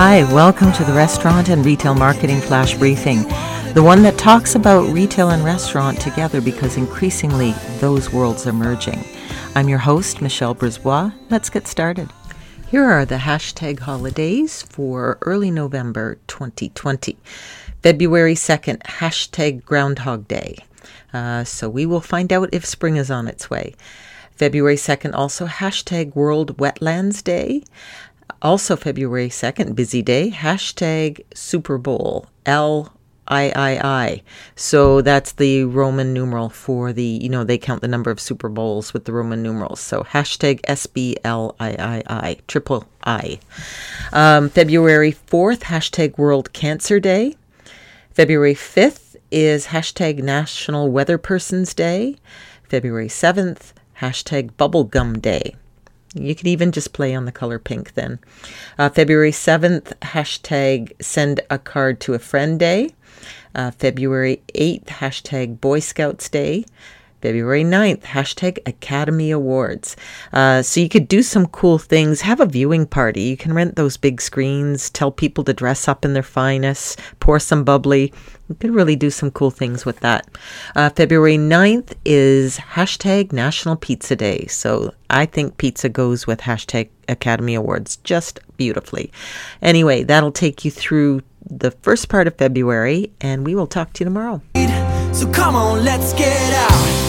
Hi, welcome to the Restaurant and Retail Marketing Flash Briefing, the one that talks about retail and restaurant together because increasingly those worlds are merging. I'm your host, Michelle Brisbois. Let's get started. Here are the hashtag holidays for early November 2020. February 2nd, hashtag Groundhog Day. Uh, so we will find out if spring is on its way. February 2nd, also hashtag World Wetlands Day. Also, February 2nd, busy day, hashtag Super Bowl, L I I I. So that's the Roman numeral for the, you know, they count the number of Super Bowls with the Roman numerals. So hashtag S B L I I I, triple I. Um, February 4th, hashtag World Cancer Day. February 5th is hashtag National Weather Persons Day. February 7th, hashtag Bubblegum Day. You could even just play on the color pink then. Uh, February 7th, hashtag send a card to a friend day. Uh, February 8th, hashtag Boy Scouts Day. February 9th, hashtag Academy Awards. Uh, so you could do some cool things. Have a viewing party. You can rent those big screens, tell people to dress up in their finest, pour some bubbly. You could really do some cool things with that. Uh, February 9th is hashtag National Pizza Day. So I think pizza goes with hashtag Academy Awards just beautifully. Anyway, that'll take you through the first part of February, and we will talk to you tomorrow. So come on, let's get out.